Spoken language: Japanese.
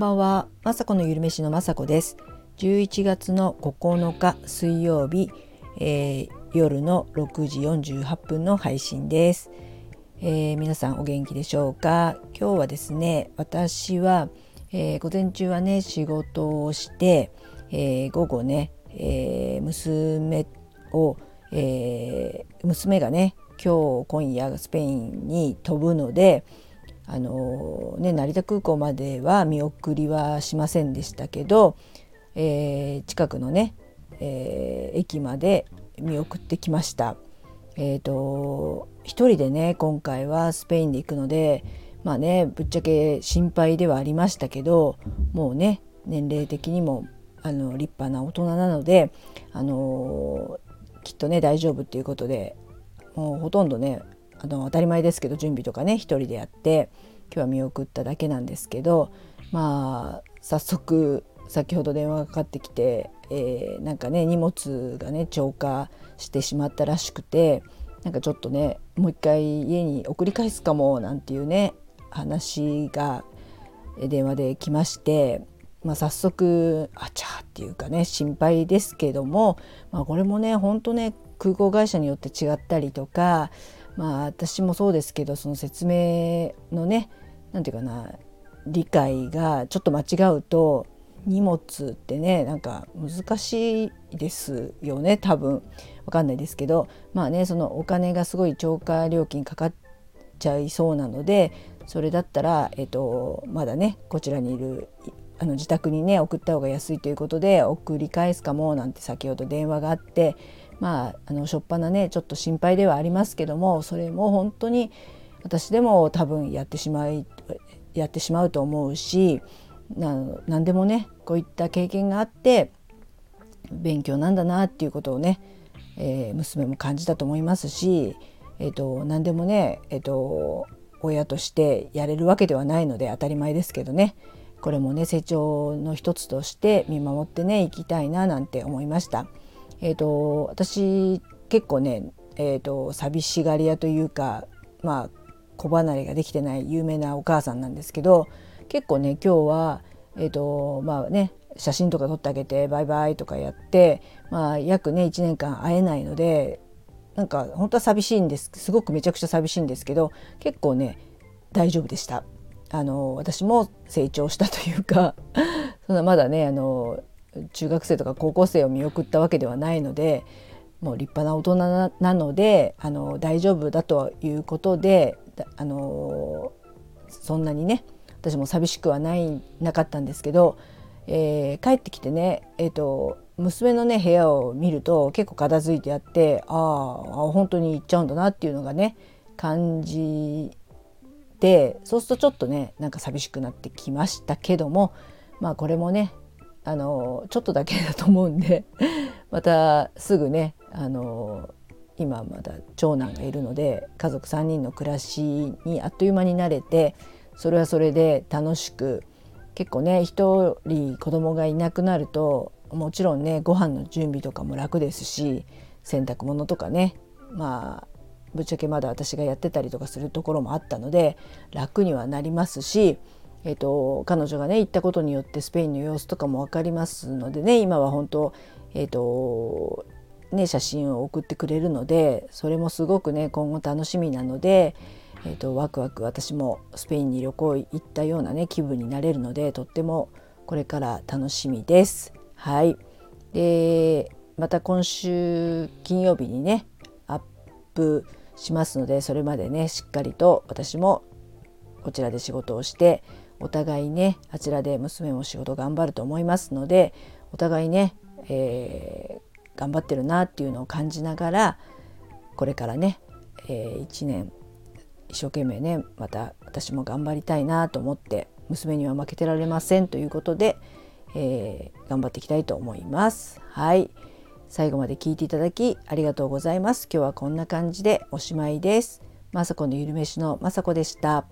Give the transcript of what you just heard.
ばんは、まさこのゆるめしのまさこです。11月の9日水曜日、えー、夜の6時48分の配信です、えー、皆さんお元気でしょうか？今日はですね、私は、えー、午前中はね仕事をして、え午後ね、え娘を、え娘がね今日今夜スペインに飛ぶので、あのね、成田空港までは見送りはしませんでしたけど、えー、近くのね、えー、駅まで見送ってきました。えーと、一人でね今回はスペインで行くのでまあねぶっちゃけ心配ではありましたけどもうね年齢的にもあの立派な大人なので、あのきっとね大丈夫っていうことでもうほとんどねあの当たり前ですけど準備とかね一人でやって今日は見送っただけなんですけどまあ早速先ほど電話がかかってきて、えー、なんかね荷物がね超過してしまったらしくてなんかちょっとねもう一回家に送り返すかもなんていうね話が電話で来まして、まあ、早速あちゃーっていうかね心配ですけども、まあ、これもねほんとね空港会社によって違ったりとかまあ私もそうですけどその説明のね何て言うかな理解がちょっと間違うと荷物ってねなんか難しいですよね多分。わかんないですけどまあねそのお金がすごい超過料金かかっちゃいそうなのでそれだったら、えっと、まだねこちらにいるあの自宅にね送った方が安いということで送り返すかもなんて先ほど電話があってまああの初っ端ねちょっと心配ではありますけどもそれも本当に私でも多分やってしまいやってしまうと思うし何でもねこういった経験があって勉強なんだなっていうことをね、えー、娘も感じたと思いますし、えーと、何でもね、えーと親としてやれるわけではないので当たり前ですけどね。これもね成長の一つとして見守ってねいきたいななんて思いました。えーと、私結構ね、えーと、寂しがり屋というかまあ子離れができてない有名なお母さんなんですけど結構ね今日はえーとまあね写真とか撮ってあげてバイバイとかやって、まあ、約ね1年間会えないのでなんか本当は寂しいんですすごくめちゃくちゃ寂しいんですけど結構ね大丈夫でした。あの私も成長したというか そんなまだねあの中学生とか高校生を見送ったわけではないのでもう立派な大人なのであの大丈夫だということであのそんなにね私も寂しくはないなかったんですけど、えー、帰ってきてね、えーと、娘のね部屋を見ると結構片付いてあってああ本当に行っちゃうんだなっていうのがね感じてそうするとちょっとねなんか寂しくなってきましたけどもまあこれもねあのちょっとだけだと思うんで またすぐねあの今まだ長男がいるので家族3人の暮らしにあっという間に慣れてそれはそれで楽しく結構ね一人子供がいなくなるともちろんねご飯の準備とかも楽ですし洗濯物とかねまあぶっちゃけまだ私がやってたりとかするところもあったので楽にはなりますしえーと、彼女がね行ったことによってスペインの様子とかも分かりますのでね今は本当、えーとね、写真を送ってくれるのでそれもすごくね今後楽しみなので、えーと、ワクワク私もスペインに旅行行ったようなね気分になれるのでとってもこれから楽しみです。はいでまた今週金曜日にねアップしますのでそれまでねしっかりと私もこちらで仕事をしてお互いねあちらで娘も仕事頑張ると思いますのでお互いね、えー、頑張ってるなっていうのを感じながらこれからね、えー、1年一生懸命ねまた私も頑張りたいなと思って娘には負けてられませんということで、えー、頑張っていきたいと思います。はい最後まで聞いていただきありがとうございます。今日はこんな感じでおしまいです。まさこのゆるめしのまさこでした。